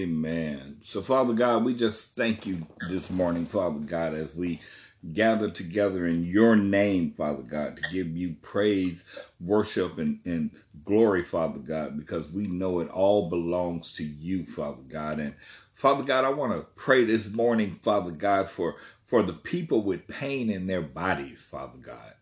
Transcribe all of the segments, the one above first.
Amen. So, Father God, we just thank you this morning, Father God, as we gather together in your name, Father God, to give you praise, worship, and, and glory, Father God, because we know it all belongs to you, Father God. And Father God, I want to pray this morning, Father God, for, for the people with pain in their bodies, Father God.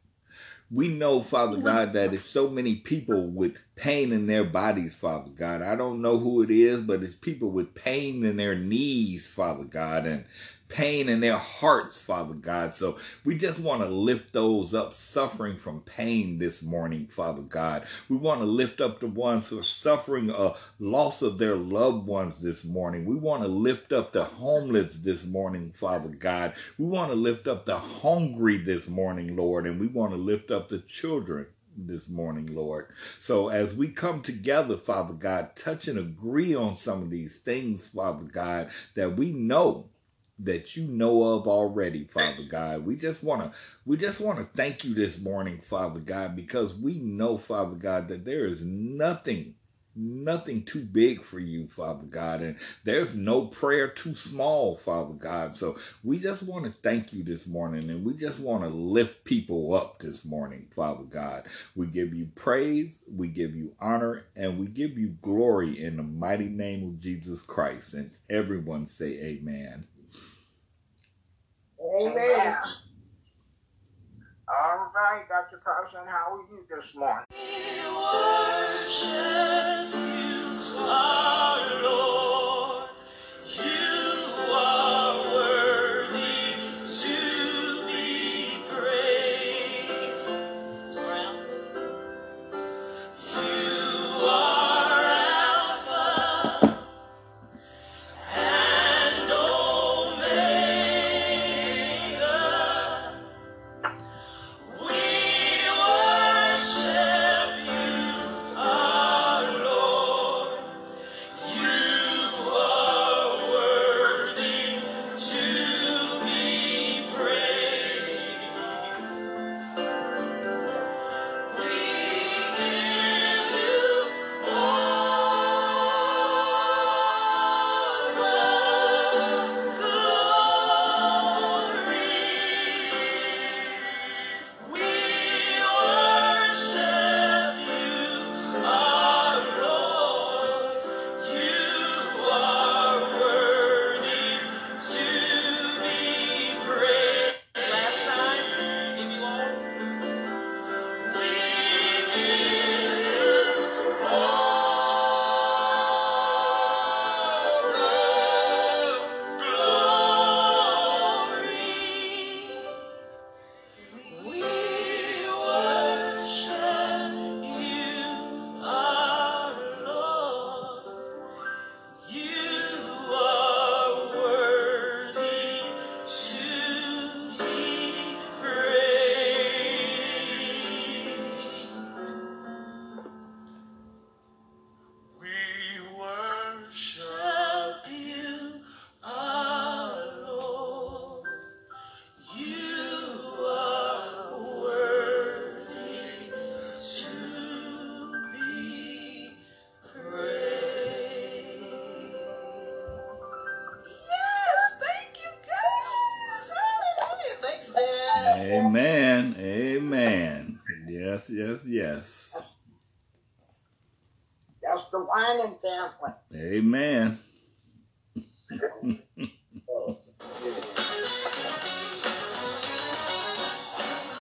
We know, Father God, that if so many people with pain in their bodies, Father God, I don't know who it is, but it's people with pain in their knees, Father God, and pain in their hearts, Father God. So we just want to lift those up suffering from pain this morning, Father God. We want to lift up the ones who are suffering a loss of their loved ones this morning. We want to lift up the homeless this morning, Father God. We want to lift up the hungry this morning, Lord, and we want to lift up the children this morning, Lord. So as we come together, Father God, touch and agree on some of these things, Father God, that we know that you know of already, Father God. We just want to we just want to thank you this morning, Father God, because we know, Father God, that there is nothing nothing too big for you, Father God, and there's no prayer too small, Father God. So we just want to thank you this morning and we just want to lift people up this morning, Father God. We give you praise, we give you honor, and we give you glory in the mighty name of Jesus Christ. And everyone say amen. Amen. All right, Dr. Carson, how are you this morning? Amen.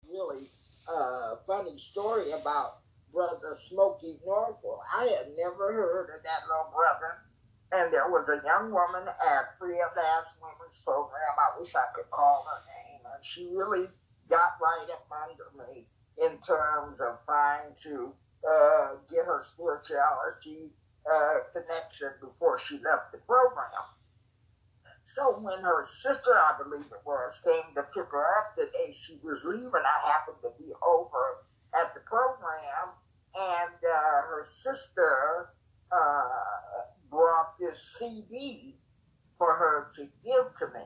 Really uh, funny story about Brother Smokie Norful. I had never heard of that little brother. And there was a young woman at Free at Last Women's Program. I wish I could call her name. And she really got right up under me in terms of trying to uh, get her spirituality uh, connection before she left the program. So when her sister, I believe it was, came to pick her up the day she was leaving, I happened to be over at the program, and uh, her sister uh, brought this CD for her to give to me,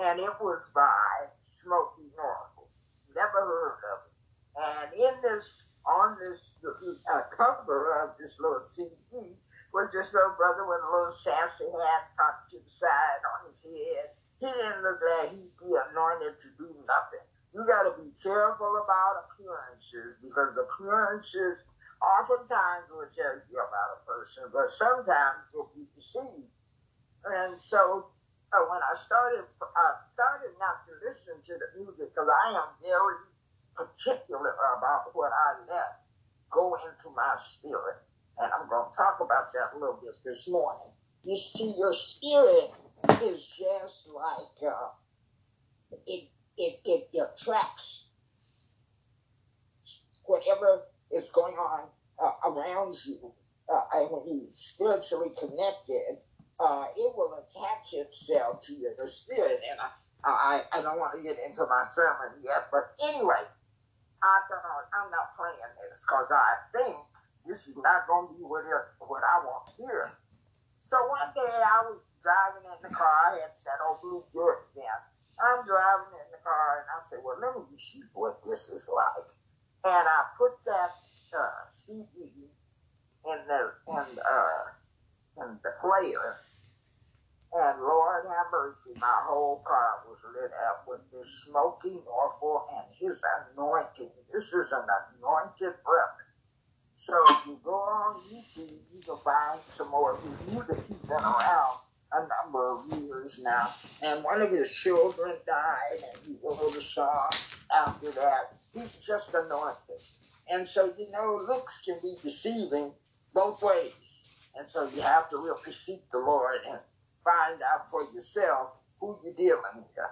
and it was by Smokie Norful. Never heard of it. And in this, on this uh, cover of this little CD was this little brother with a little sassy hat tucked to the side on his head. He didn't look like he'd be anointed to do nothing. You got to be careful about appearances because appearances oftentimes will tell you about a person, but sometimes you'll be deceived. And so uh, when I started, I started not to listen to the music because I am very particular about what I let go into my spirit. And I'm going to talk about that a little bit this morning. You see, your spirit is just like uh, it, it, it attracts whatever is going on uh, around you. Uh, and when you spiritually connected, uh, it will attach itself to your spirit. And I, I, I don't want to get into my sermon yet, but anyway, I know. I'm not playing this because I think this is not going to be what, it, what I want hear. So one day I was driving in the car. I had that old blue Buick then. I'm driving in the car and I said, well, let me see what this is like. And I put that uh, CD in the in uh, in the player, and Lord have mercy, my whole car was lit up with this Smokie Norful and his anointing. This is an anointed brother. So you go on YouTube, you can find some more of his music. He's been around a number of years now. And one of his children died, and he wrote a song after that. He's just anointed. And so, you know, looks can be deceiving both ways. And so you have to really seek the Lord and find out for yourself who you're dealing with.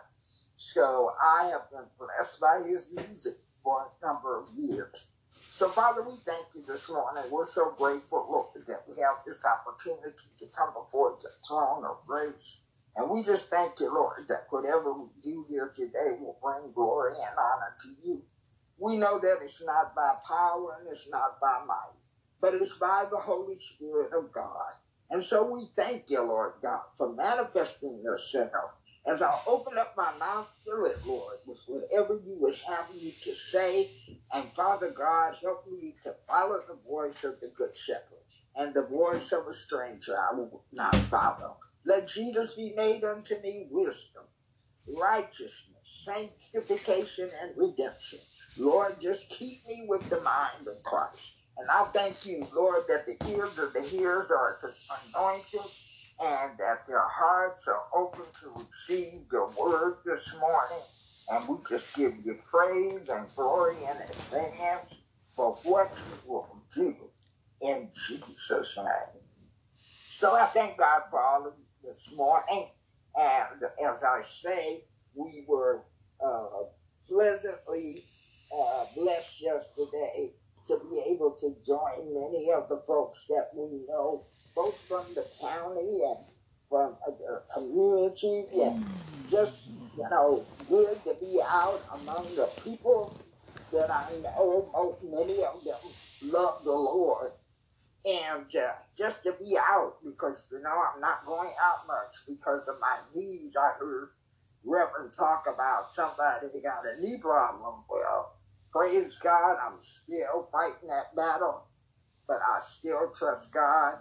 So I have been blessed by his music for a number of years. So, Father, we thank you this morning. We're so grateful, Lord, that we have this opportunity to come before the throne of grace. And we just thank you, Lord, that whatever we do here today will bring glory and honor to you. We know that it's not by power and it's not by might, but it's by the Holy Spirit of God. And so we thank you, Lord God, for manifesting yourself. As I open up my mouth, fill it, Lord, with whatever you would have me to say. And Father God, help me to follow the voice of the Good Shepherd. And the voice of a stranger I will not follow. Let Jesus be made unto me wisdom, righteousness, sanctification, and redemption. Lord, just keep me with the mind of Christ. And I thank you, Lord, that the ears of the hearers are anointed and that their hearts are open to receive your word this morning. And we just give you praise and glory in advance for what you will do in Jesus' name. So I thank God for all of you this morning. And as I say, we were uh, pleasantly uh, blessed yesterday to be able to join many of the folks that we know, both from the county and from the community, and just, you know, good to be out among the people that I know, Most many of them love the Lord. And uh, just to be out because, you know, I'm not going out much because of my knees. I heard Reverend talk about somebody that got a knee problem. Well, praise God, I'm still fighting that battle, but I still trust God.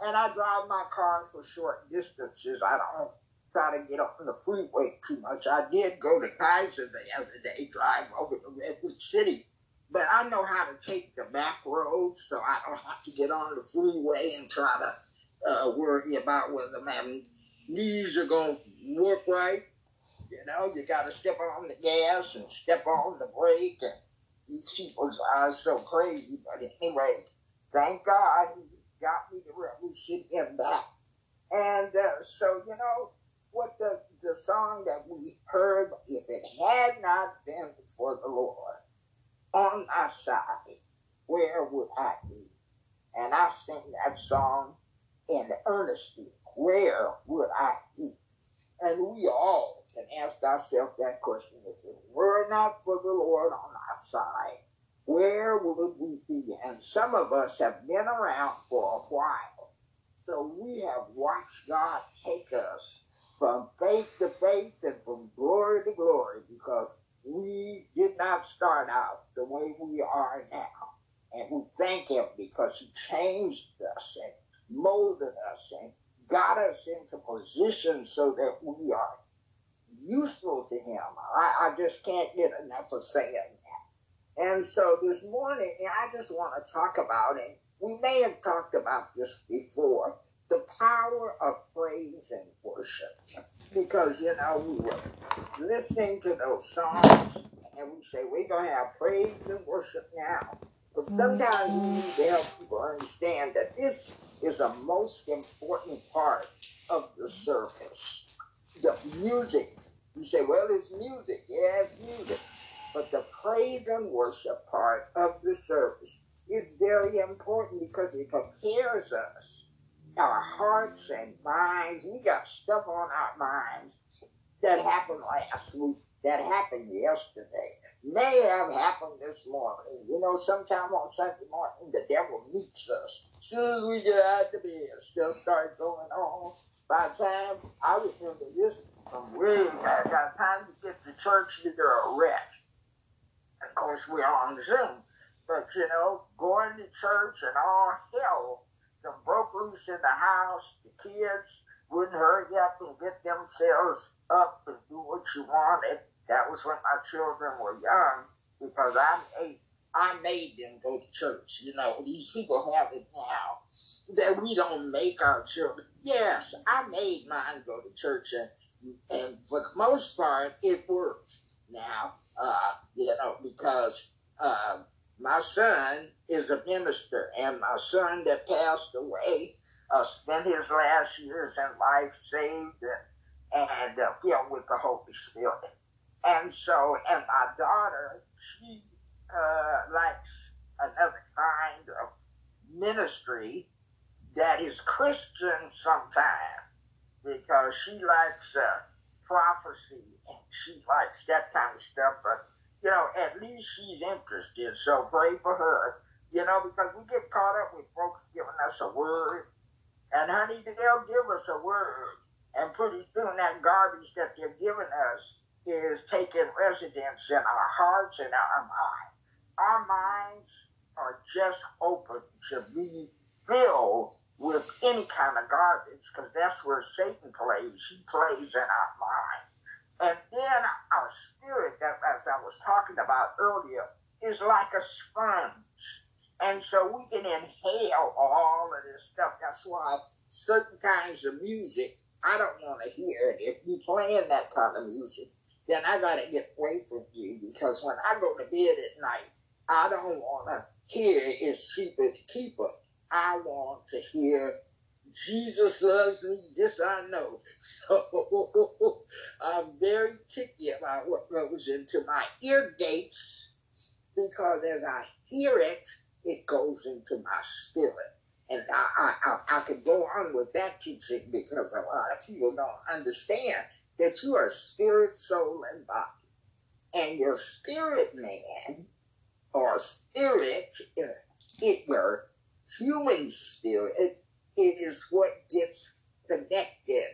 And I drive my car for short distances. I don't try to get on the freeway too much. I did go to Kaiser the other day, drive over to Redwood City. But I know how to take the back roads, so I don't have to get on the freeway and try to uh, worry about whether my knees are going to work right. You know, you got to step on the gas and step on the brake. And these people are so crazy. But anyway, thank God got me the revolution back. And uh, so, you know, what the, the song that we heard, if it had not been for the Lord on my side, where would I be? And I sing that song in earnestly, where would I be? And we all can ask ourselves that question. If it were not for the Lord on our side, where would we be? And some of us have been around for a while. So we have watched God take us from faith to faith and from glory to glory because we did not start out the way we are now. And we thank Him because He changed us and molded us and got us into position so that we are useful to him. I, I just can't get enough of saying. And so this morning, I just want to talk about it. We may have talked about this before the power of praise and worship. Because, you know, we were listening to those songs and we say, we're going to have praise and worship now. But mm-hmm. sometimes we need to help people understand that this is a most important part of the service. The music. You say, well, it's music. Yeah, it's music. Praise and worship part of the service is very important because it prepares us, our hearts and minds. We got stuff on our minds that happened last week, that happened yesterday, may have happened this morning. You know, sometime on Sunday morning, the devil meets us. As soon as we get out of bed, stuff starts going on. By the time I remember this from way back, by the time you get to church, you're a wreck. Of course, we're on Zoom. But, you know, going to church and all hell them broke loose in the house. The kids wouldn't hurry up and get themselves up and do what you wanted. That was when my children were young because I made, I made them go to church. You know, these people have it now that we don't make our children. Yes, I made mine go to church, and, and for the most part, it worked. Now, uh, you know, because uh, my son is a minister, and my son that passed away uh, spent his last years in life saved and, and uh, filled with the Holy Spirit. And so, and my daughter, she uh, likes another kind of ministry that is Christian sometimes because she likes uh, prophecy she likes that kind of stuff. But, you know, at least she's interested. So pray for her, you know, because we get caught up with folks giving us a word. And honey, they'll give us a word. And pretty soon that garbage that they're giving us is taking residence in our hearts and our minds. Our minds are just open to be filled with any kind of garbage because that's where Satan plays. He plays in our mind. And then our spirit, that as I was talking about earlier, is like a sponge. And so we can inhale all of this stuff. That's why certain kinds of music, I don't want to hear it. If you're playing that kind of music, then I got to get away from you because when I go to bed at night, I don't want to hear it's cheaper to keep it. I want to hear Jesus loves me, this I know. So I'm very picky about what goes into my ear gates because as I hear it, it goes into my spirit. And I, I, I, I could go on with that teaching because a lot of people don't understand that you are spirit, soul, and body. And your spirit man or spirit, uh, it, your human spirit, it is what gets connected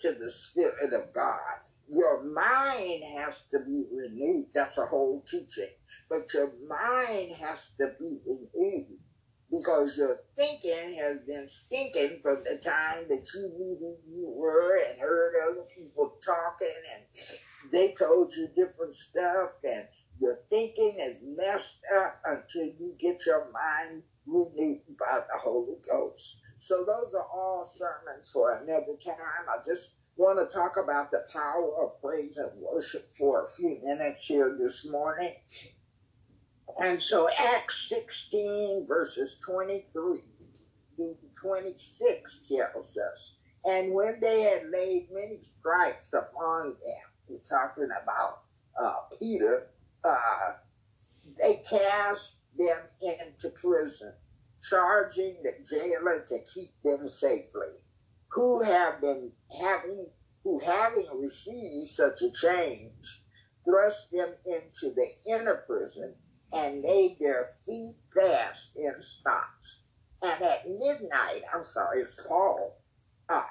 to the spirit of God. Your mind has to be renewed. That's a whole teaching. But your mind has to be renewed because your thinking has been stinking from the time that you knew who you were and heard other people talking and they told you different stuff and your thinking is messed up until you get your mind renewed by the Holy Ghost. So those are all sermons for another time. I just want to talk about the power of praise and worship for a few minutes here this morning. And so Acts 16, verses 23 to 26 tells us, and when they had laid many stripes upon them, we're talking about uh, Peter, uh, they cast them into prison, charging the jailer to keep them safely, who have been having, who having received such a change, thrust them into the inner prison and made their feet fast in stocks. And at midnight, I'm sorry, it's Paul. Uh,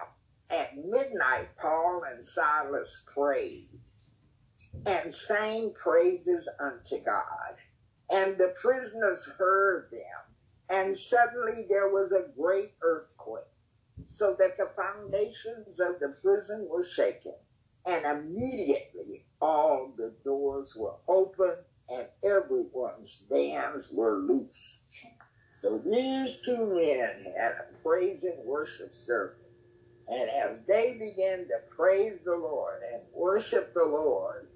at midnight, Paul and Silas prayed and sang praises unto God. And the prisoners heard them. And suddenly there was a great earthquake. so that the foundations of the prison were shaken, and immediately all the doors were open and everyone's bands were loose. So these two men had a praise and worship service. And as they began to praise the Lord and worship the Lord,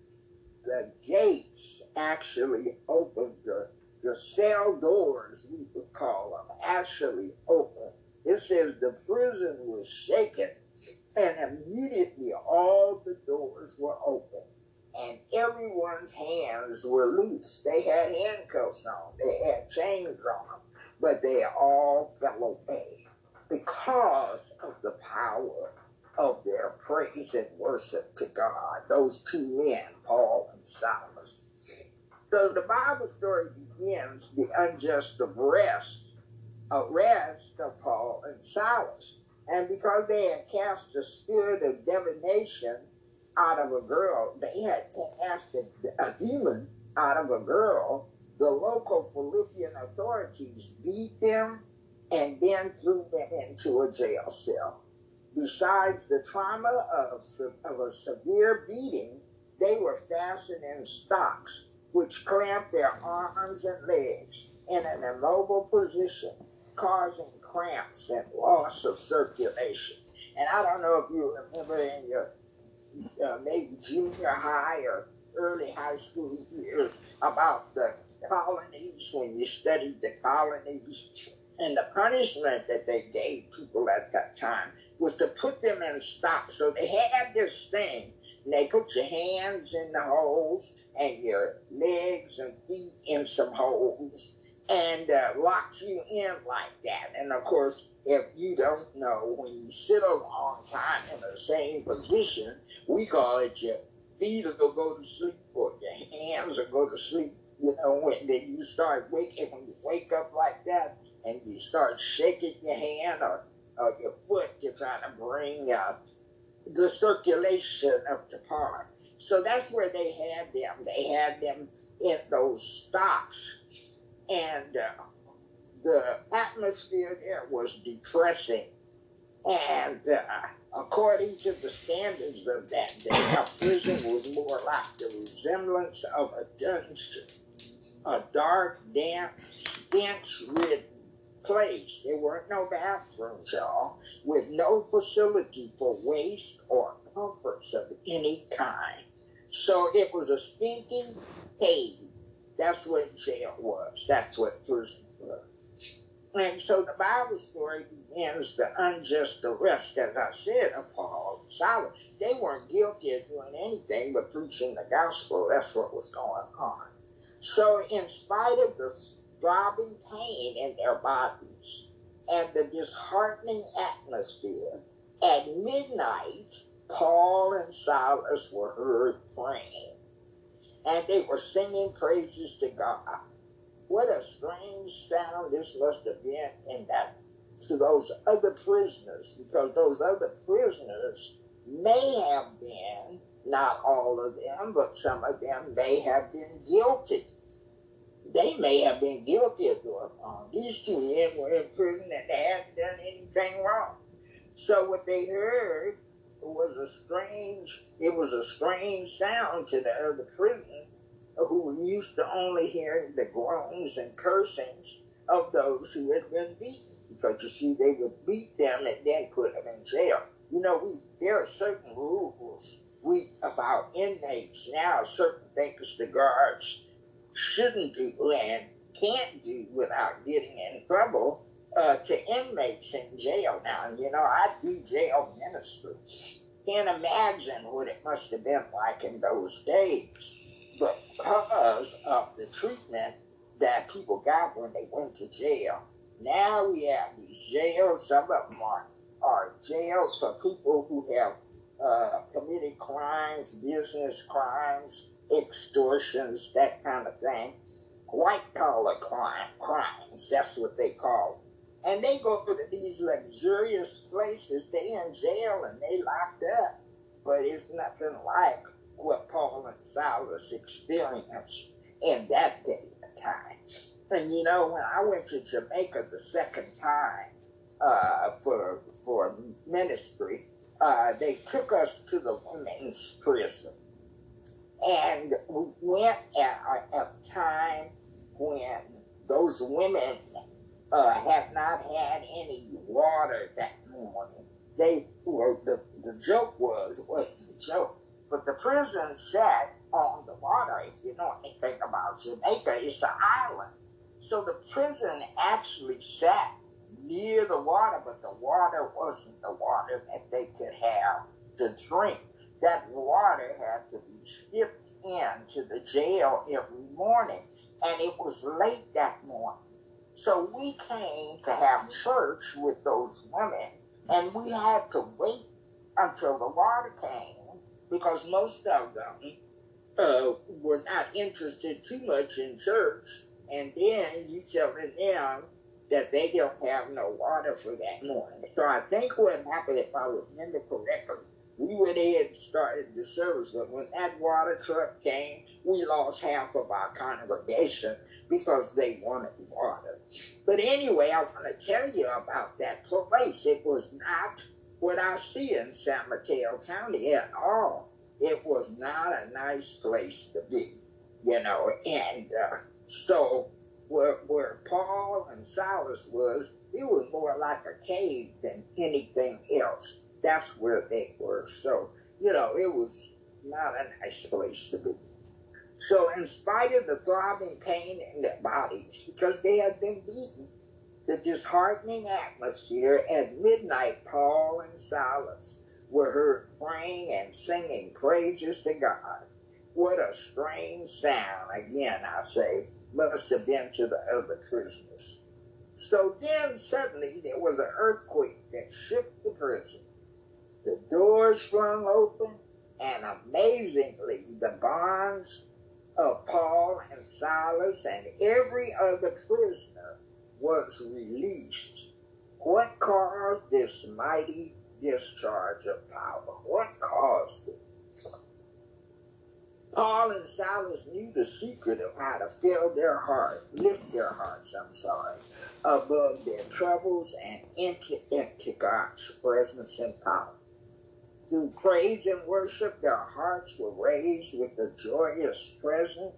the gates actually opened, the, the cell doors, we would call them, actually opened. It says the prison was shaken, and immediately all the doors were open and everyone's hands were loose. They had handcuffs on, they had chains on them, but they all fell away because of the power of their praise and worship to God. Those two men, Paul and Silas. So the Bible story begins the unjust arrest, uh, arrest of Paul and Silas. And because they had cast a spirit of divination out of a girl, they had cast a, a demon out of a girl, the local Philippian authorities beat them and then threw them into a jail cell. Besides the trauma of, of a severe beating, they were fastened in stocks, which clamped their arms and legs in an immobile position, causing cramps and loss of circulation. And I don't know if you remember in your uh, maybe junior high or early high school years about the colonies when you studied the colonies. And the punishment that they gave people at that time was to put them in stocks. So they had this thing, they put your hands in the holes and your legs and feet in some holes and uh, lock you in like that. And of course, if you don't know, when you sit a long time in the same position, we call it your feet will go to sleep or your hands will go to sleep. You know, when then you start waking, when you wake up like that and you start shaking your hand or, or your foot to try to bring uh, the circulation of the park. So that's where they had them. They had them in those stocks. And uh, the atmosphere there was depressing. And uh, according to the standards of that day, a prison was more like the resemblance of a dungeon, a dark, damp, stench-ridden place. There weren't no bathrooms, y'all, with no facility for waste or comforts of any kind. So it was a stinking cave. That's what jail was. That's what prison was. And so the Bible story begins the unjust arrest, as I said, of Paul and Silas. They weren't guilty of doing anything but preaching the gospel. That's what was going on. So, in spite of the throbbing pain in their bodies and the disheartening atmosphere, at midnight, Paul and Silas were heard praying. And they were singing praises to God. What a strange sound this must have been in that to those other prisoners, because those other prisoners may have been, not all of them, but some of them may have been guilty. They may have been guilty of doing wrong. These two men were in prison and they hadn't done anything wrong. So what they heard was a strange, it was a strange sound to the other prisoners who were used to only hearing the groans and cursings of those who had been beaten. Because you see, they would beat them and then put them in jail. You know, we there are certain rules we about inmates now, certain things the guards shouldn't do and can't do without getting in trouble uh, to inmates in jail now. You know, I do jail ministry. Can't imagine what it must have been like in those days But because of the treatment that people got when they went to jail. Now we have these jails. Some of them are, are jails for people who have uh, committed crimes, business crimes, extortions, that kind of thing. White collar crime, crimes, that's what they call them. And they go to these luxurious places. They in jail and they locked up. But it's nothing like what Paul and Silas experienced in that day and time. And you know, when I went to Jamaica the second time, uh, for for ministry, uh, they took us to the women's prison, and we went at a, a time when those women uh, had not had any water that morning. They were the the joke was was the joke, but the prison sat on the water. If you know anything about Jamaica, it's an island, so the prison actually sat near the water, but the water wasn't the water that they could have to drink. That water had to be shipped in to the jail every morning, and it was late that morning. So we came to have church with those women, and we had to wait until the water came because most of them uh, were not interested too much in church. And then you telling them that they don't have no water for that morning. So I think what happened, if I remember correctly, we went ahead and started the service, but when that water truck came, we lost half of our congregation because they wanted water. But anyway, I want to tell you about that place. It was not what I see in San Mateo County at all. It was not a nice place to be, you know, and uh, so where, where Paul and Silas was, it was more like a cave than anything else. That's where they were. So, you know, it was not a nice place to be. So, in spite of the throbbing pain in their bodies, because they had been beaten, the disheartening atmosphere at midnight, Paul and Silas were heard praying and singing praises to God. What a strange sound, again, I say, must have been to the other prisoners. So then suddenly there was an earthquake that shook the prison. The doors flung open, and amazingly, the bonds of Paul and Silas and every other prisoner was released. What caused this mighty discharge of power? What caused it? Paul and Silas knew the secret of how to fill their heart, lift their hearts, I'm sorry, above their troubles and enter into God's presence and power. Through praise and worship, their hearts were raised with the joyous presence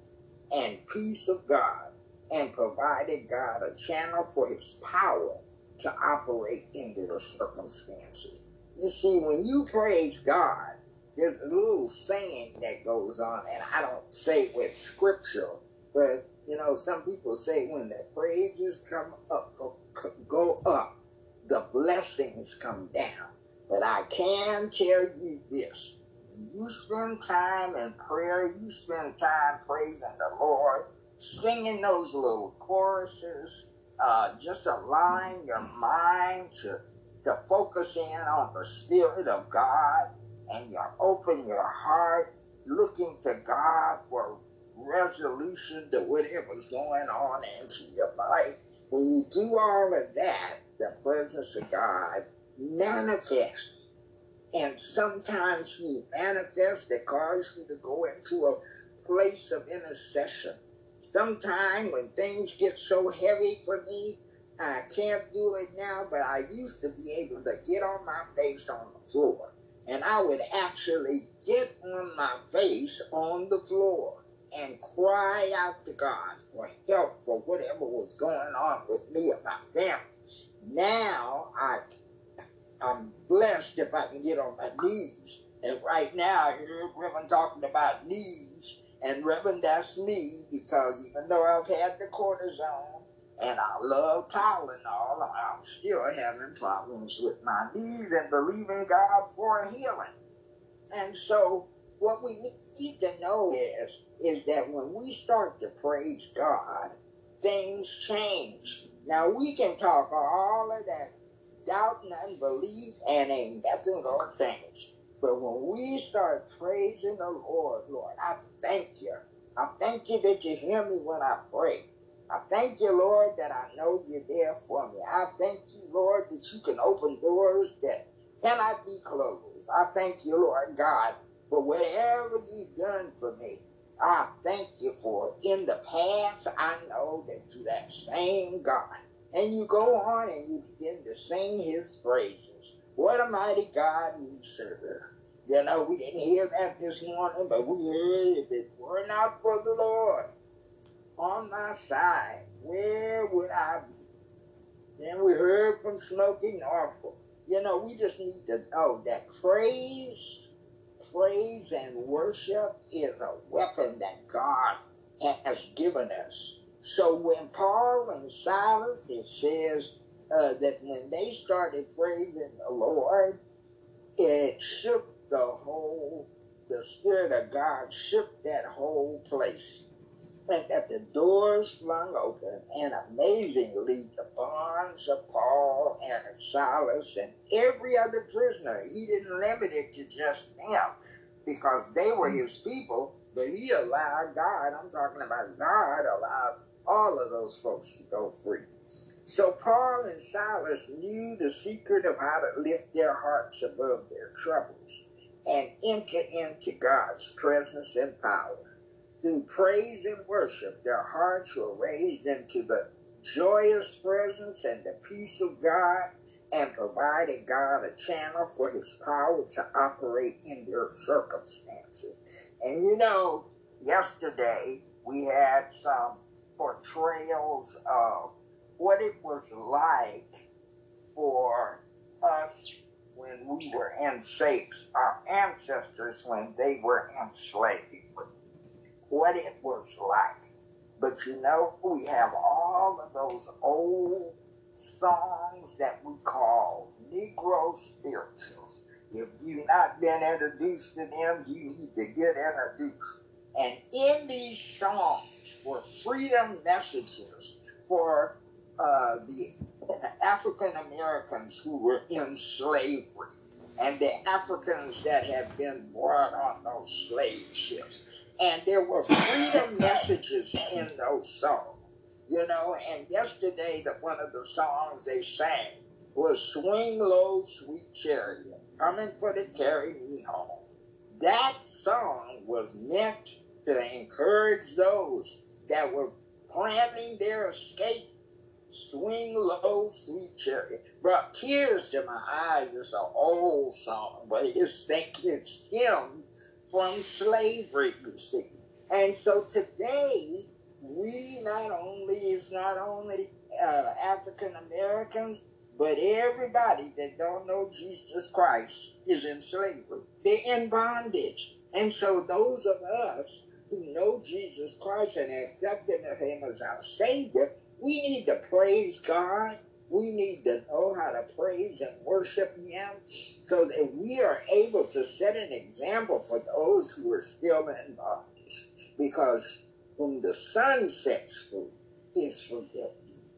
and peace of God and provided God a channel for his power to operate in their circumstances. You see, when you praise God, there's a little saying that goes on, and I don't say it with scripture, but you know, some people say when the praises come up, go, go up, the blessings come down. But I can tell you this. You spend time in prayer, you spend time praising the Lord, singing those little choruses, uh, just allowing your mind to, to focus in on the Spirit of God and you open your heart looking to God for resolution to whatever's going on into your life, when you do all of that, the presence of God manifests. And sometimes He manifests that cause you to go into a place of intercession. Sometimes when things get so heavy for me, I can't do it now, but I used to be able to get on my face on the floor and I would actually get on my face on the floor and cry out to God for help for whatever was going on with me and my family. Now I, I'm blessed if I can get on my knees. And right now, I hear Reverend talking about knees. And Reverend, that's me because even though I've had the cortisone, and I love Tylenol. I'm still having problems with my knees and believing God for healing. And so, what we need to know is, is that when we start to praise God, things change. Now, we can talk all of that doubt and unbelief, and ain't nothing gonna change. But when we start praising the Lord, Lord, I thank you. I thank you that you hear me when I pray. I thank you, Lord, that I know you're there for me. I thank you, Lord, that you can open doors that cannot be closed. I thank you, Lord God, for whatever you've done for me. I thank you for it. In the past, I know that you're that same God. And you go on and you begin to sing his praises. What a mighty God we serve. You know, we didn't hear that this morning, but we heard if it were not for the Lord on my side, where would I be? Then we heard from Smokie Norful. You know, we just need to know that praise, praise and worship is a weapon that God has given us. So when Paul and Silas, it says uh, that when they started praising the Lord, it shook the whole, the Spirit of God shook that whole place. And that the doors flung open, and amazingly, the bonds of Paul and Silas and every other prisoner, he didn't limit it to just them because they were his people, but he allowed God, I'm talking about God, allowed all of those folks to go free. So Paul and Silas knew the secret of how to lift their hearts above their troubles and enter into God's presence and power. Through praise and worship, their hearts were raised into the joyous presence and the peace of God and provided God a channel for his power to operate in their circumstances. And you know, yesterday we had some portrayals of what it was like for us when we were enslaved, our ancestors when they were enslaved, what it was like. But you know, we have all of those old songs that we call Negro spirituals. If you've not been introduced to them, you need to get introduced. And in these songs were freedom messages for uh, the African Americans who were in slavery and the Africans that had been brought on those slave ships. And there were freedom messages in those songs, you know. And yesterday, the, one of the songs they sang was Swing Low, Sweet Chariot, coming for to carry me home. That song was meant to encourage those that were planning their escape Swing low, sweet chariot. Brought tears to my eyes. It's an old song, but it's thinking it's stemmed from slavery, you see. And so today, we not only, is not only uh, African Americans, but everybody that don't know Jesus Christ is in slavery. They're in bondage. And so those of us who know Jesus Christ and accepted him as our Savior, we need to praise God. We need to know how to praise and worship Him so that we are able to set an example for those who are still in bondage. Because whom the Son sets free is free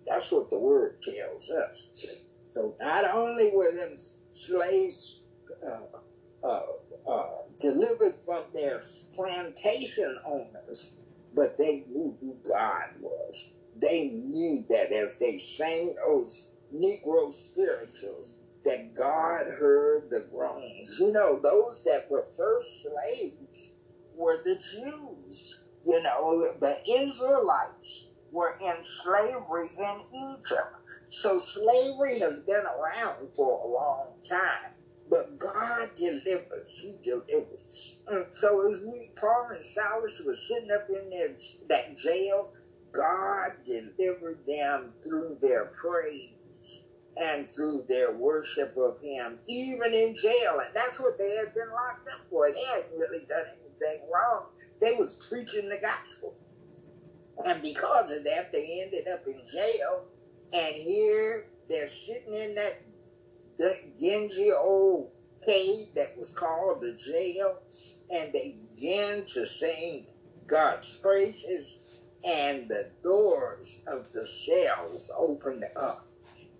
That's what the Word tells us. So not only were them slaves uh, uh, uh, delivered from their plantation owners, but they knew who God was they knew that as they sang those Negro spirituals, that God heard the groans. You know, those that were first slaves were the Jews. You know, the Israelites were in slavery in Egypt. So slavery has been around for a long time. But God delivers. He delivers. And so as we, Paul and Silas were sitting up in their, that jail, God delivered them through their praise and through their worship of Him, even in jail. And that's what they had been locked up for. They hadn't really done anything wrong. They was preaching the gospel. And because of that, they ended up in jail. And here they're sitting in that dingy old cave that was called the jail. And they began to sing God's praises and the doors of the cells opened up,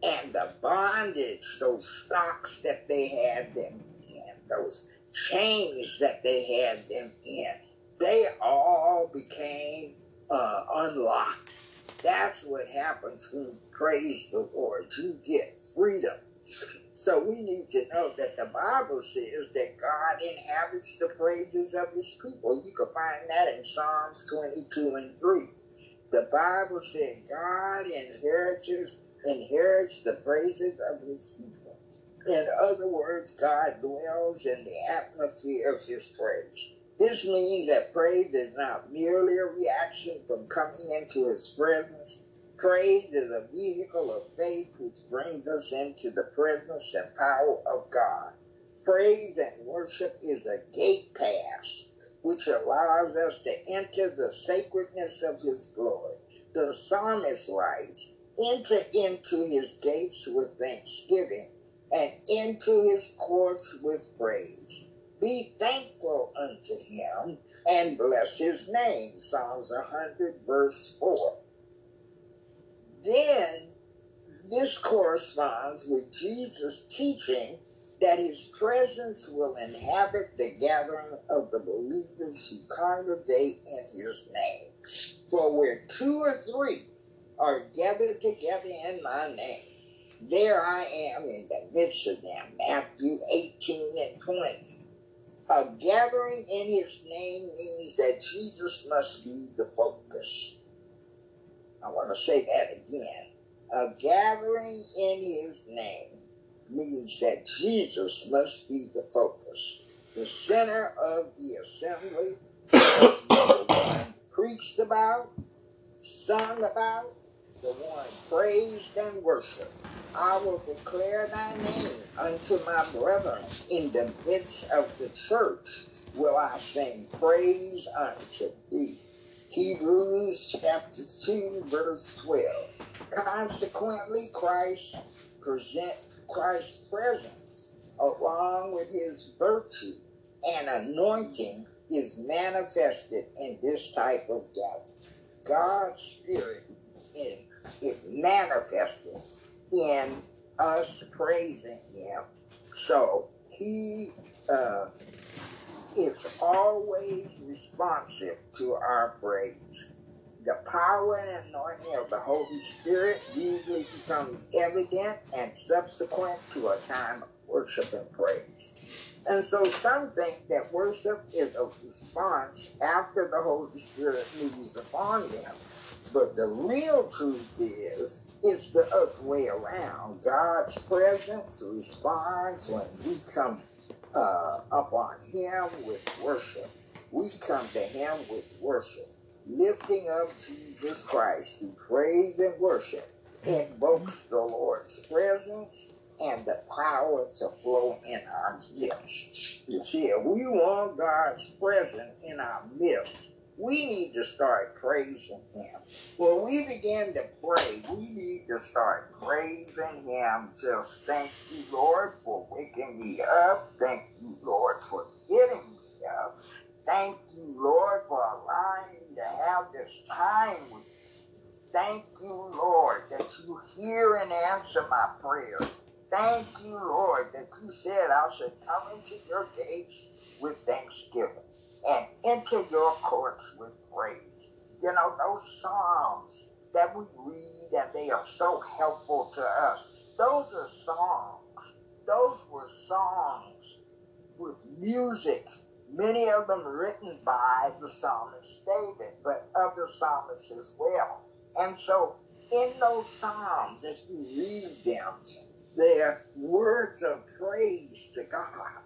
and the bondage, those stocks that they had them in, those chains that they had them in, they all became uh, unlocked. That's what happens when you praise the Lord. You get freedom. So we need to know that the Bible says that God inhabits the praises of his people. You can find that in Psalms 22 and 3. The Bible said God inherits inherits the praises of his people. In other words, God dwells in the atmosphere of his praise. This means that praise is not merely a reaction from coming into his presence. Praise is a vehicle of faith which brings us into the presence and power of God. Praise and worship is a gate pass which allows us to enter the sacredness of his glory. The psalmist writes, Enter into his gates with thanksgiving and into his courts with praise. Be thankful unto him and bless his name. Psalms 100, verse 4. Then this corresponds with Jesus' teaching that his presence will inhabit the gathering of the believers who congregate in his name. For where two or three are gathered together in my name, there I am in the midst of them. Matthew 18 and 20. A gathering in his name means that Jesus must be the focus. I want to say that again. A gathering in his name means that Jesus must be the focus. The center of the assembly the one preached about, sung about, the one praised and worshiped. I will declare thy name unto my brethren. In the midst of the church will I sing praise unto thee. Hebrews chapter 2, verse 12. Consequently, Christ present Christ's presence along with his virtue and anointing is manifested in this type of gathering. God's Spirit is, is manifested in us praising Him. So He uh, is always responsive to our praise. The power and anointing of the Holy Spirit usually becomes evident and subsequent to a time of worship and praise. And so some think that worship is a response after the Holy Spirit moves upon them. But the real truth is, it's the other way around. God's presence responds when we come uh, upon Him with worship. We come to Him with worship. Lifting up Jesus Christ through praise and worship invokes the Lord's presence and the power to flow in our midst. You see, if we want God's presence in our midst, we need to start praising Him. When we begin to pray, we need to start praising Him. Just thank you, Lord, for waking me up. Thank you, Lord, for getting me up. Thank you, Lord, for allowing me to have this time with you. Thank you, Lord, that you hear and answer my prayer. Thank you, Lord, that you said I should come into your gates with thanksgiving and enter your courts with praise. You know, those Psalms that we read and they are so helpful to us, those are songs. Those were songs with music, many of them written by the psalmist David, but other psalmists as well. And so in those Psalms, as you read them, they're words of praise to God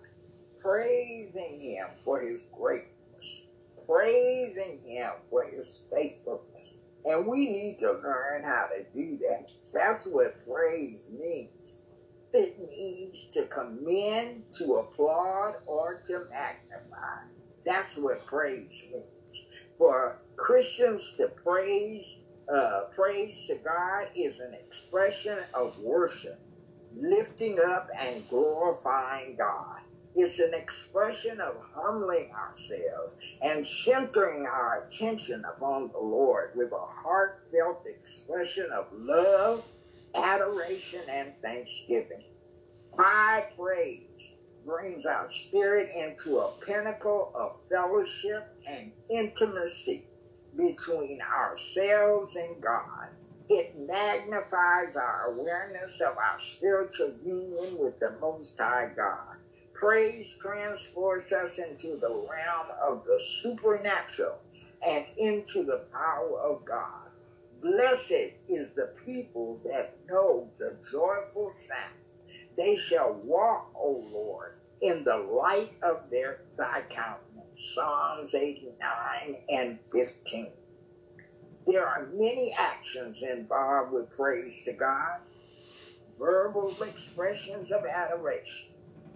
praising him for his greatness, praising him for his faithfulness. And we need to learn how to do that. That's what praise means. It means to commend, to applaud, or to magnify. That's what praise means. For Christians to praise, uh, praise to God is an expression of worship, lifting up and glorifying God. It's an expression of humbling ourselves and centering our attention upon the Lord with a heartfelt expression of love, adoration, and thanksgiving. High praise brings our spirit into a pinnacle of fellowship and intimacy between ourselves and God. It magnifies our awareness of our spiritual union with the Most High God. Praise transports us into the realm of the supernatural and into the power of God. Blessed is the people that know the joyful sound. They shall walk, O Lord, in the light of their thy countenance. Psalms 89 and 15. There are many actions involved with praise to God, verbal expressions of adoration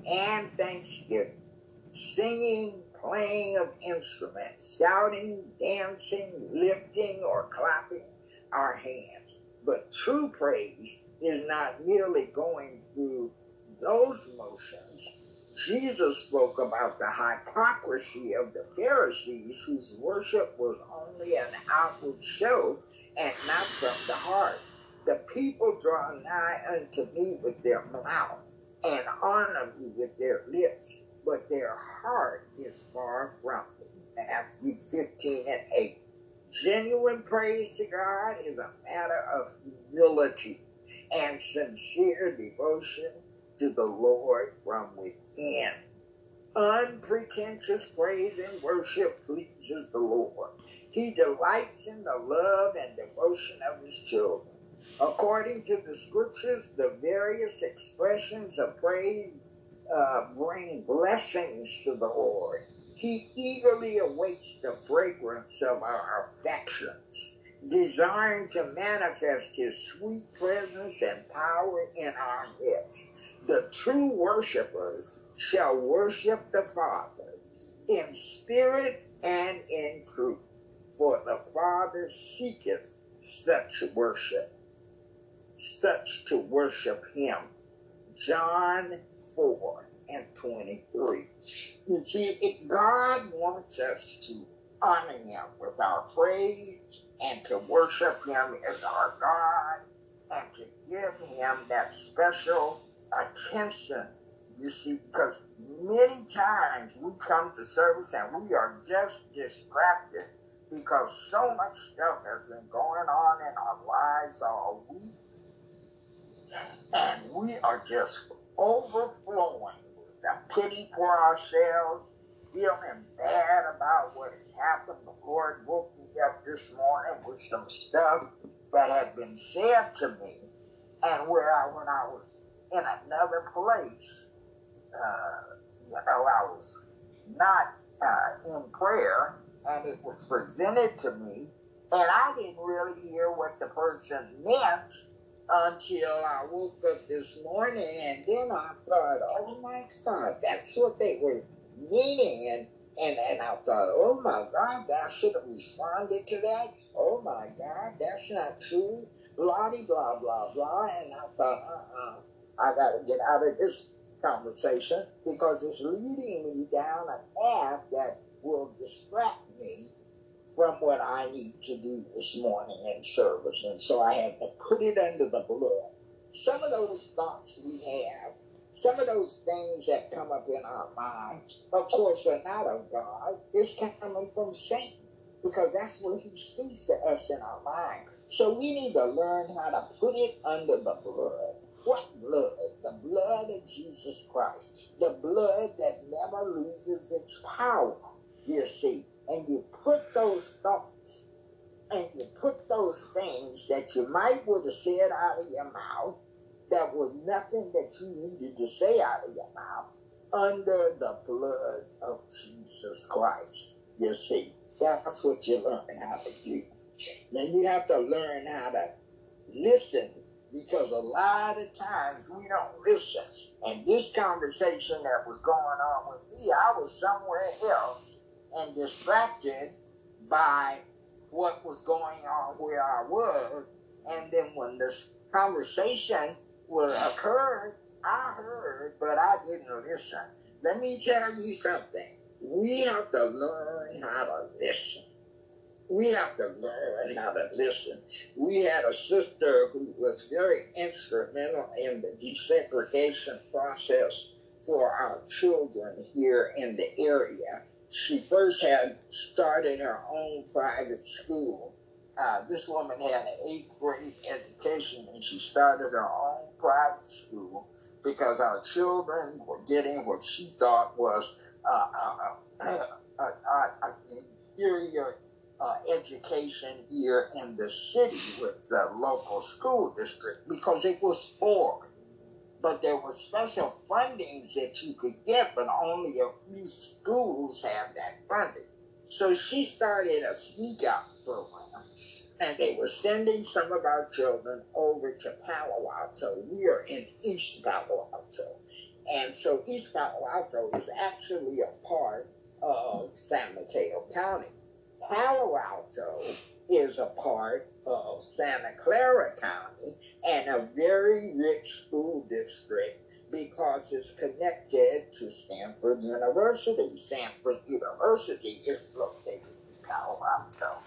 and thanksgiving, singing, playing of instruments, shouting, dancing, lifting, or clapping our hands. But true praise is not merely going through those motions. Jesus spoke about the hypocrisy of the Pharisees whose worship was only an outward show and not from the heart. The people draw nigh unto me with their mouth and honor me with their lips, but their heart is far from me. Matthew 15 and 8. Genuine praise to God is a matter of humility and sincere devotion to the Lord from within. Unpretentious praise and worship pleases the Lord. He delights in the love and devotion of his children. According to the scriptures, the various expressions of praise uh, bring blessings to the Lord. He eagerly awaits the fragrance of our affections, desiring to manifest his sweet presence and power in our midst. The true worshipers shall worship the Father in spirit and in truth, for the Father seeketh such worship, such to worship him. John 4 and 23. You see, it, God wants us to honor him with our praise and to worship him as our God and to give him that special attention. You see, because many times we come to service and we are just distracted because so much stuff has been going on in our lives all week. And we are just overflowing with the pity for ourselves, feeling bad about what has happened. The Lord woke me up this morning with some stuff that had been said to me, and where I, when I was in another place, uh, you know, I was not uh, in prayer, and it was presented to me, and I didn't really hear what the person meant until I woke up this morning, and then I thought, oh my God, that's what they were meaning, and and, and I thought, oh my God, I should have responded to that. Oh my God, that's not true. Blah, blah, blah, blah. And I thought, uh-uh. I got to get out of this conversation because it's leading me down a path that will distract me from what I need to do this morning in service. And so I had to put it under the blood. Some of those thoughts we have, some of those things that come up in our minds, of course, are not of God. It's coming from Satan because that's where he speaks to us in our mind. So we need to learn how to put it under the blood. What blood? The blood of Jesus Christ. The blood that never loses its power, you see. And you put those thoughts and you put those things that you might would have said out of your mouth that was nothing that you needed to say out of your mouth under the blood of Jesus Christ. You see, that's what you learn how to do. Then you have to learn how to listen because a lot of times we don't listen. And this conversation that was going on with me, I was somewhere else and distracted by what was going on where I was. And then when this conversation was occurred, I heard, but I didn't listen. Let me tell you something. We have to learn how to listen. We have to learn how to listen. We had a sister who was very instrumental in the desegregation process for our children here in the area. She first had started her own private school. Uh, this woman had an eighth grade education and she started her own private school because our children were getting what she thought was uh, uh, uh, uh, inferior uh, education here in the city with the local school district because it was for. But there were special fundings that you could get, but only a few schools have that funding. So she started a sneak out program, and they were sending some of our children over to Palo Alto. We are in East Palo Alto. And so East Palo Alto is actually a part of San Mateo County. Palo Alto is a part of Santa Clara County and a very rich school district because it's connected to Stanford University. Stanford University is located in Palo Alto,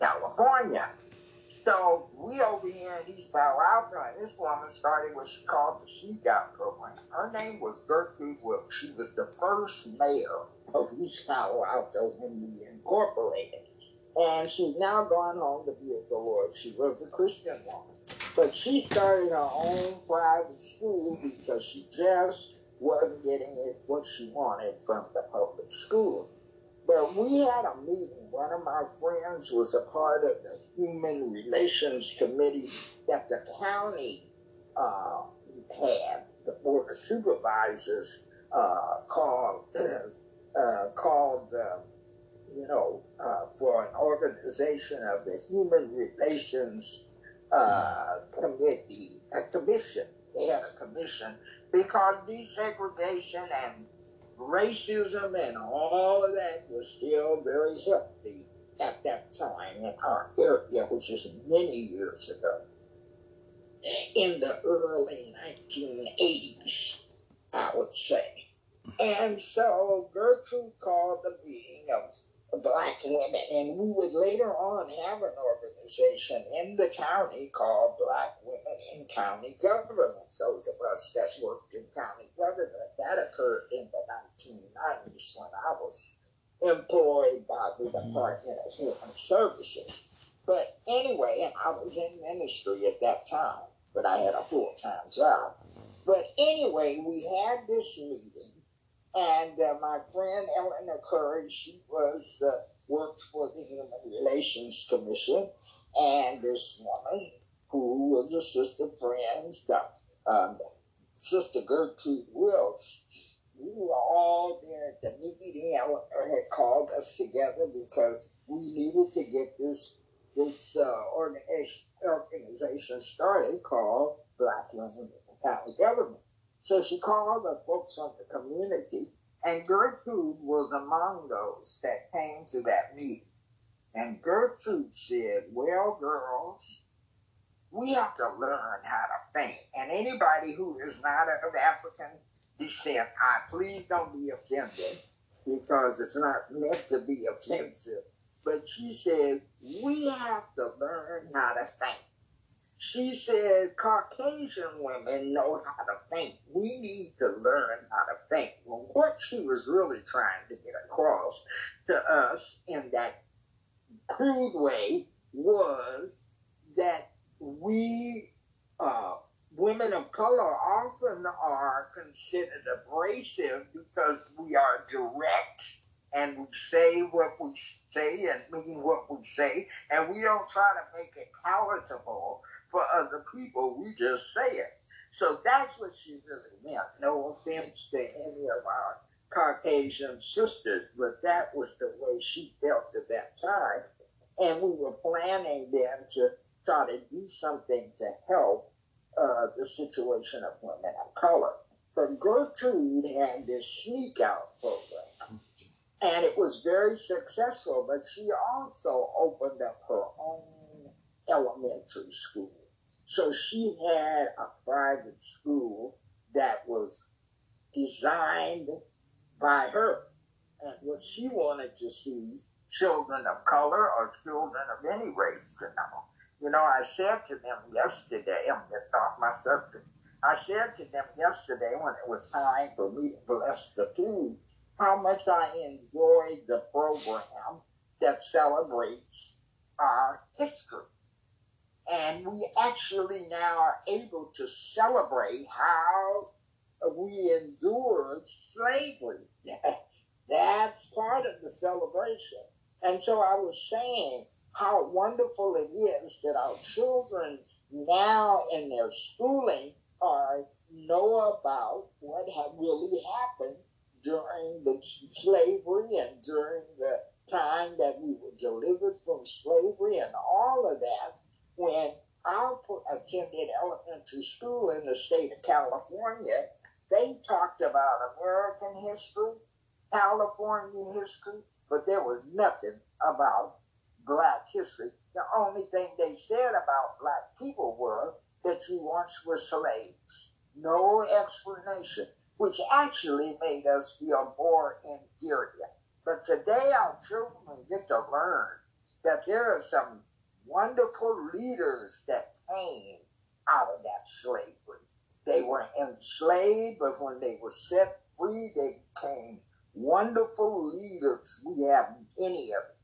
California. So we over here in East Palo Alto, and this woman started what she called the Sneak Out Program. Her name was Gertrude Wilkes. She was the first mayor of East Palo Alto when we incorporated. And she's now gone home to be with the Lord. She was a Christian woman. But she started her own private school because she just wasn't getting it what she wanted from the public school. But we had a meeting. One of my friends was a part of the Human Relations Committee that the county uh, had, the Board of Supervisors uh, called, uh, called uh, you know, uh, for an organization of the Human Relations uh, Committee, a commission. They had a commission because desegregation and racism and all of that was still very healthy at that time in our area, which is many years ago. In the early 1980s, I would say. And so Gertrude called the meeting of black women, and we would later on have an organization in the county called Black Women in County Government. Those of us that worked in county government, that occurred in the 1990s when I was employed by the mm-hmm. Department of Human Services. But anyway, and I was in ministry at that time, but I had a full time job. Mm-hmm. But anyway, we had this meeting and uh, my friend Eleanor Curry, she was uh, worked for the Human Relations Commission, and this woman who was a sister friend, um, Sister Gertrude Wilkes. We were all there at the meeting. Eleanor had called us together because we needed to get this this uh, organization, started called Black Women County Government. So she called the folks from the community, and Gertrude was among those that came to that meeting. And Gertrude said, Well, girls, we have to learn how to think. And anybody who is not of African descent, I please don't be offended because it's not meant to be offensive. But she said, We have to learn how to think. She said Caucasian women know how to think. We need to learn how to think. Well, what she was really trying to get across to us in that crude way was that we, uh, women of color, often are considered abrasive because we are direct and we say what we say and mean what we say, and we don't try to make it palatable for other people. We just say it. So that's what she really meant. No offense to any of our Caucasian sisters, but that was the way she felt at that time. And we were planning then to try to do something to help uh, the situation of women of color. But Gertrude had this sneak out program, and it was very successful. But she also opened up her own elementary school so she had a private school that was designed by her. And what she wanted to see children of color or children of any race to know. You know, I said to them yesterday, I'm getting off my subject. I said to them yesterday when it was time for me to bless the food, how much I enjoyed the program that celebrates our history. And we actually now are able to celebrate how we endured slavery. That's part of the celebration. And so I was saying how wonderful it is that our children now in their schooling are know about what had really happened during the slavery and during the time that we were delivered from slavery and all of that when I attended elementary school in the state of California, they talked about American history, California history, but there was nothing about black history. The only thing they said about black people were that you once were slaves. No explanation, which actually made us feel more inferior. But today our children get to learn that there are some wonderful leaders that came out of that slavery. They were enslaved, but when they were set free, they became wonderful leaders. We have many of them.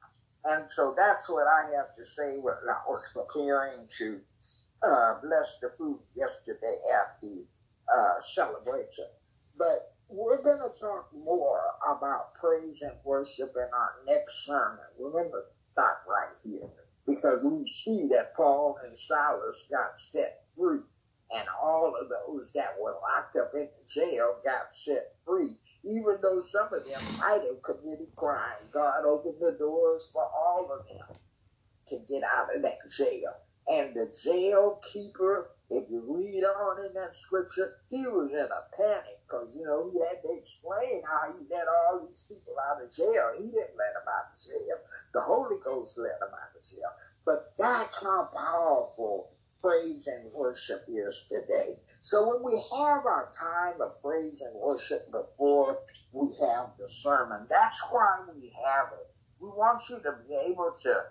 And so that's what I have to say when I was preparing to uh, bless the food yesterday at the uh, celebration. But we're going to talk more about praise and worship in our next sermon. We're going to stop right here because we see that Paul and Silas got set free, and all of those that were locked up in the jail got set free. Even though some of them might have committed crimes, God opened the doors for all of them to get out of that jail. And the jail keeper, if you read on in that scripture, he was in a panic because, you know, he had to explain how he let all these people out of jail. He didn't let them out of jail. The Holy Ghost let them out of jail. But that's how powerful praise and worship is today. So when we have our time of praise and worship before we have the sermon, that's why we have it. We want you to be able to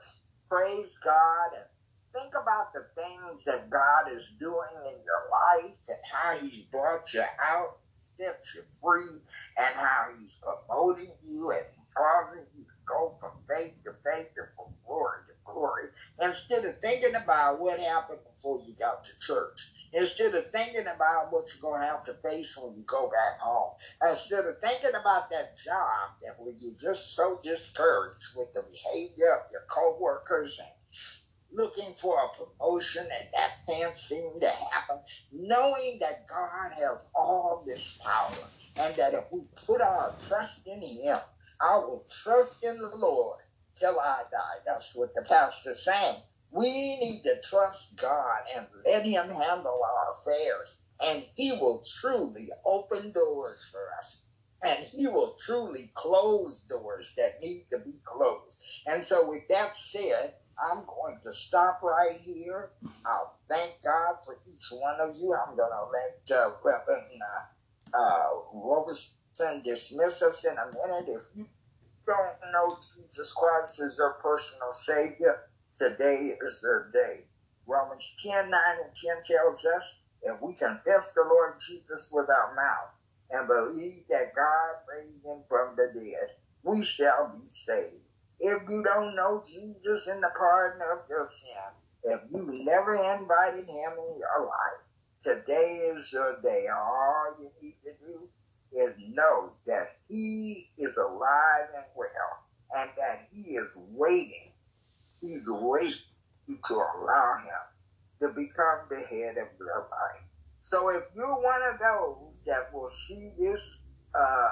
praise God and think about the things that God is doing in your life and how He's brought you out, set you free, and how He's promoting you and causing you to go from faith to faith and from glory to glory. Instead of thinking about what happened before you got to church. Instead of thinking about what you're going to have to face when you go back home. Instead of thinking about that job that when you're just so discouraged with the behavior of your co-workers and looking for a promotion and that can't seem to happen, knowing that God has all this power and that if we put our trust in Him, I will trust in the Lord till I die. That's what the pastor's saying. We need to trust God and let Him handle our affairs, and He will truly open doors for us. And he will truly close doors that need to be closed. And so, with that said, I'm going to stop right here. I'll thank God for each one of you. I'm going to let uh, Reverend uh, uh, Roberson dismiss us in a minute. If you don't know Jesus Christ as your personal Savior, today is their day. Romans 10 9 and 10 tells us if we confess the Lord Jesus with our mouth and believe that God raised him from the dead, we shall be saved. If you don't know Jesus and the pardon of your sin, if you never invited him in your life, today is your day. All you need to do is know that he is alive and well and that he is waiting. He's waiting to allow him to become the head of your life. So if you're one of those that will see this uh,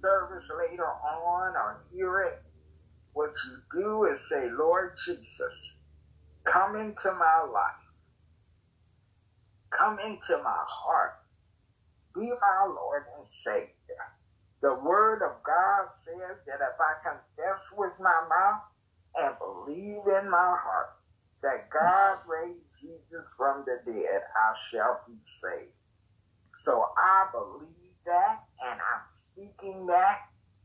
service later on or hear it what you do is say, Lord Jesus, come into my life. Come into my heart. Be my Lord and Savior. The Word of God says that if I confess with my mouth and believe in my heart that God raised Jesus from the dead, I shall be saved. So I believe that and I'm speaking that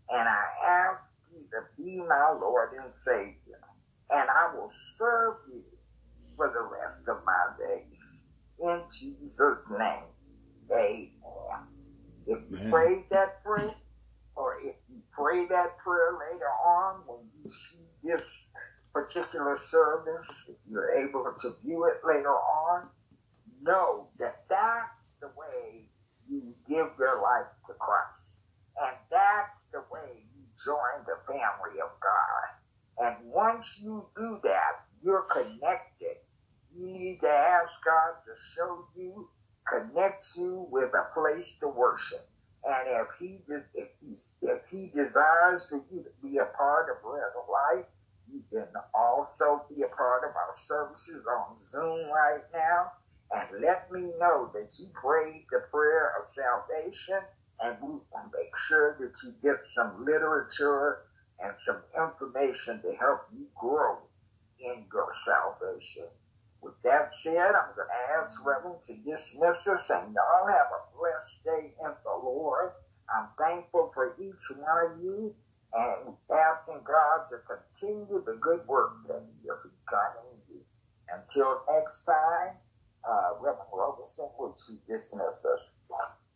and I ask to be my Lord and Savior, and I will serve you for the rest of my days. In Jesus' name, amen. If you prayed that prayer, or if you pray that prayer later on when you see this particular service, if you're able to view it later on, know that that's the way you give your life to Christ. And that's the way join the family of God. And once you do that, you're connected. You need to ask God to show you, connect you with a place to worship. And if he if he if he desires for you to be a part of Bread of Life, you can also be a part of our services on Zoom right now. And let me know that you prayed the prayer of salvation, and we will make sure that you get some literature and some information to help you grow in your salvation. With that said, I'm going to ask Reverend to dismiss us, and y'all have a blessed day in the Lord. I'm thankful for each one of you and asking God to continue the good work that He has begun in you. Until next time, uh, Reverend Roberson, would you dismiss us?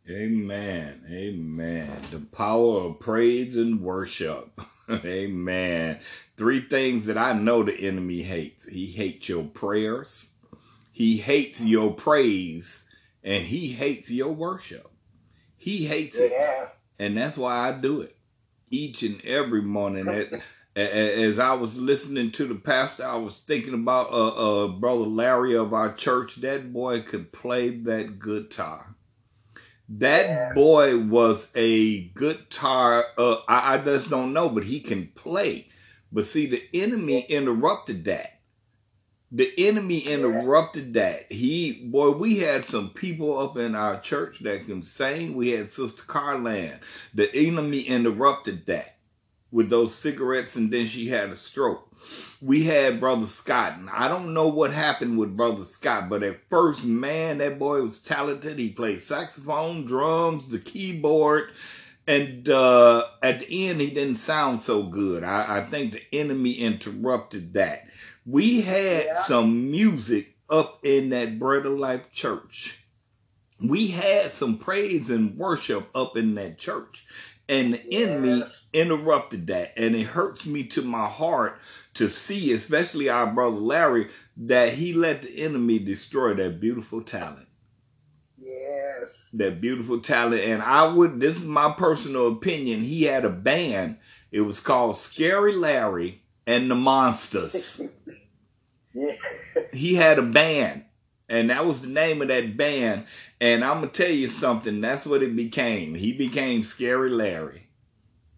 Amen. Amen. The power of praise and worship. Amen. Three things that I know the enemy hates. He hates your prayers. He hates your praise and he hates your worship. He hates it. And that's why I do it each and every morning. As I was listening to the pastor, I was thinking about uh, uh, brother Larry of our church. That boy could play that guitar. That boy was a guitar. Uh, I, I just don't know, but he can play. But see, the enemy interrupted that. The enemy interrupted that. He, boy, we had some people up in our church that can sing. We had Sister Carlan. The enemy interrupted that with those cigarettes, and then she had a stroke we had Brother Scott, and I don't know what happened with Brother Scott, but at first, man, that boy was talented. He played saxophone, drums, the keyboard, and uh, at the end, he didn't sound so good. I, I think the enemy interrupted that. We had yeah. some music up in that Bread of Life church. We had some praise and worship up in that church. And the yes. enemy interrupted that. And it hurts me to my heart to see, especially our brother Larry, that he let the enemy destroy that beautiful talent. Yes. That beautiful talent. And I would, this is my personal opinion. He had a band. It was called Scary Larry and the Monsters. He had a band. And that was the name of that band. And I'm going to tell you something. That's what it became. He became Scary Larry.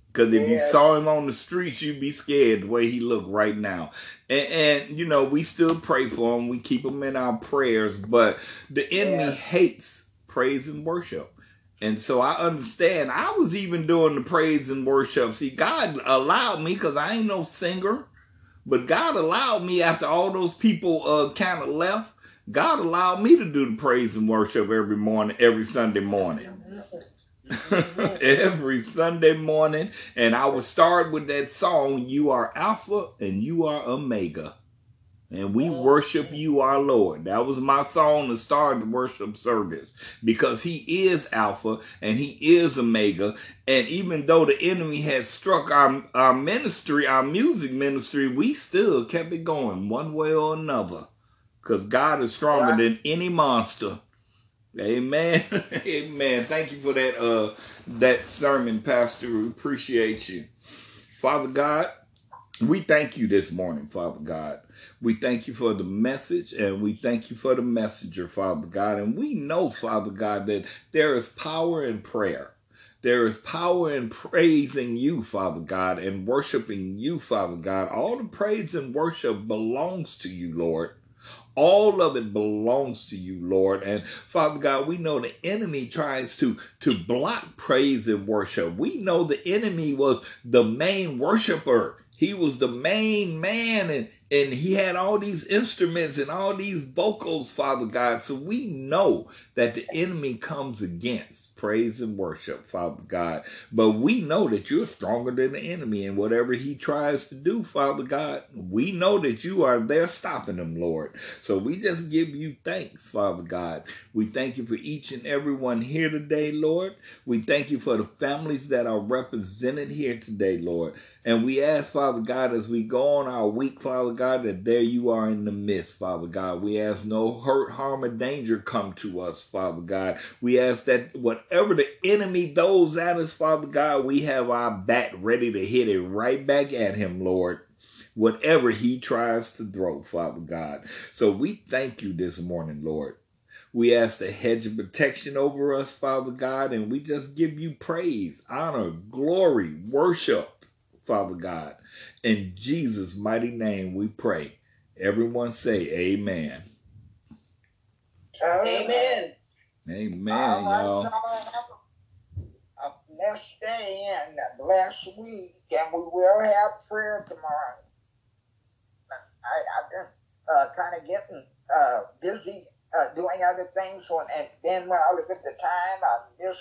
Because if you saw him on the streets, you'd be scared the way he looked right now. And, and, you know, we still pray for him. We keep him in our prayers. But the enemy hates praise and worship. And so I understand. I was even doing the praise and worship. See, God allowed me because I ain't no singer. But God allowed me after all those people uh, kind of left. God allowed me to do the praise and worship every morning, every Sunday morning. every Sunday morning. And I would start with that song, You Are Alpha and You Are Omega. And we oh, worship you, our Lord. That was my song to start the worship service because he is Alpha and he is Omega. And even though the enemy had struck our, our ministry, our music ministry, we still kept it going one way or another because God is stronger than any monster. Amen. Amen. Thank you for that uh that sermon, Pastor. We appreciate you. Father God, we thank you this morning, Father God. We thank you for the message and we thank you for the messenger, Father God. And we know, Father God, that there is power in prayer. There is power in praising you, Father God, and worshiping you, Father God. All the praise and worship belongs to you, Lord. All of it belongs to you, Lord. And Father God, we know the enemy tries to, to block praise and worship. We know the enemy was the main worshiper. He was the main man and, and he had all these instruments and all these vocals, Father God. So we know that the enemy comes against praise and worship, Father God. But we know that you're stronger than the enemy and whatever he tries to do, Father God, we know that you are there stopping him, Lord. So we just give you thanks, Father God. We thank you for each and every one here today, Lord. We thank you for the families that are represented here today, Lord. And we ask, Father God, as we go on our week, Father God, that there you are in the midst, Father God. We ask no hurt, harm, or danger come to us, Father God. We ask that whatever the enemy throws at us, Father God, we have our bat ready to hit it right back at him, Lord. whatever he tries to throw, Father God. So we thank you this morning, Lord. We ask the hedge of protection over us, Father God, and we just give you praise, honor, glory, worship, Father God. In Jesus' mighty name we pray. Everyone say amen. Amen. Amen, All right, y'all. y'all have a blessed day and a blessed week, and we will have prayer tomorrow. I, I've been uh, kind of getting uh, busy uh, doing other things, when, and then when I look at the time, I miss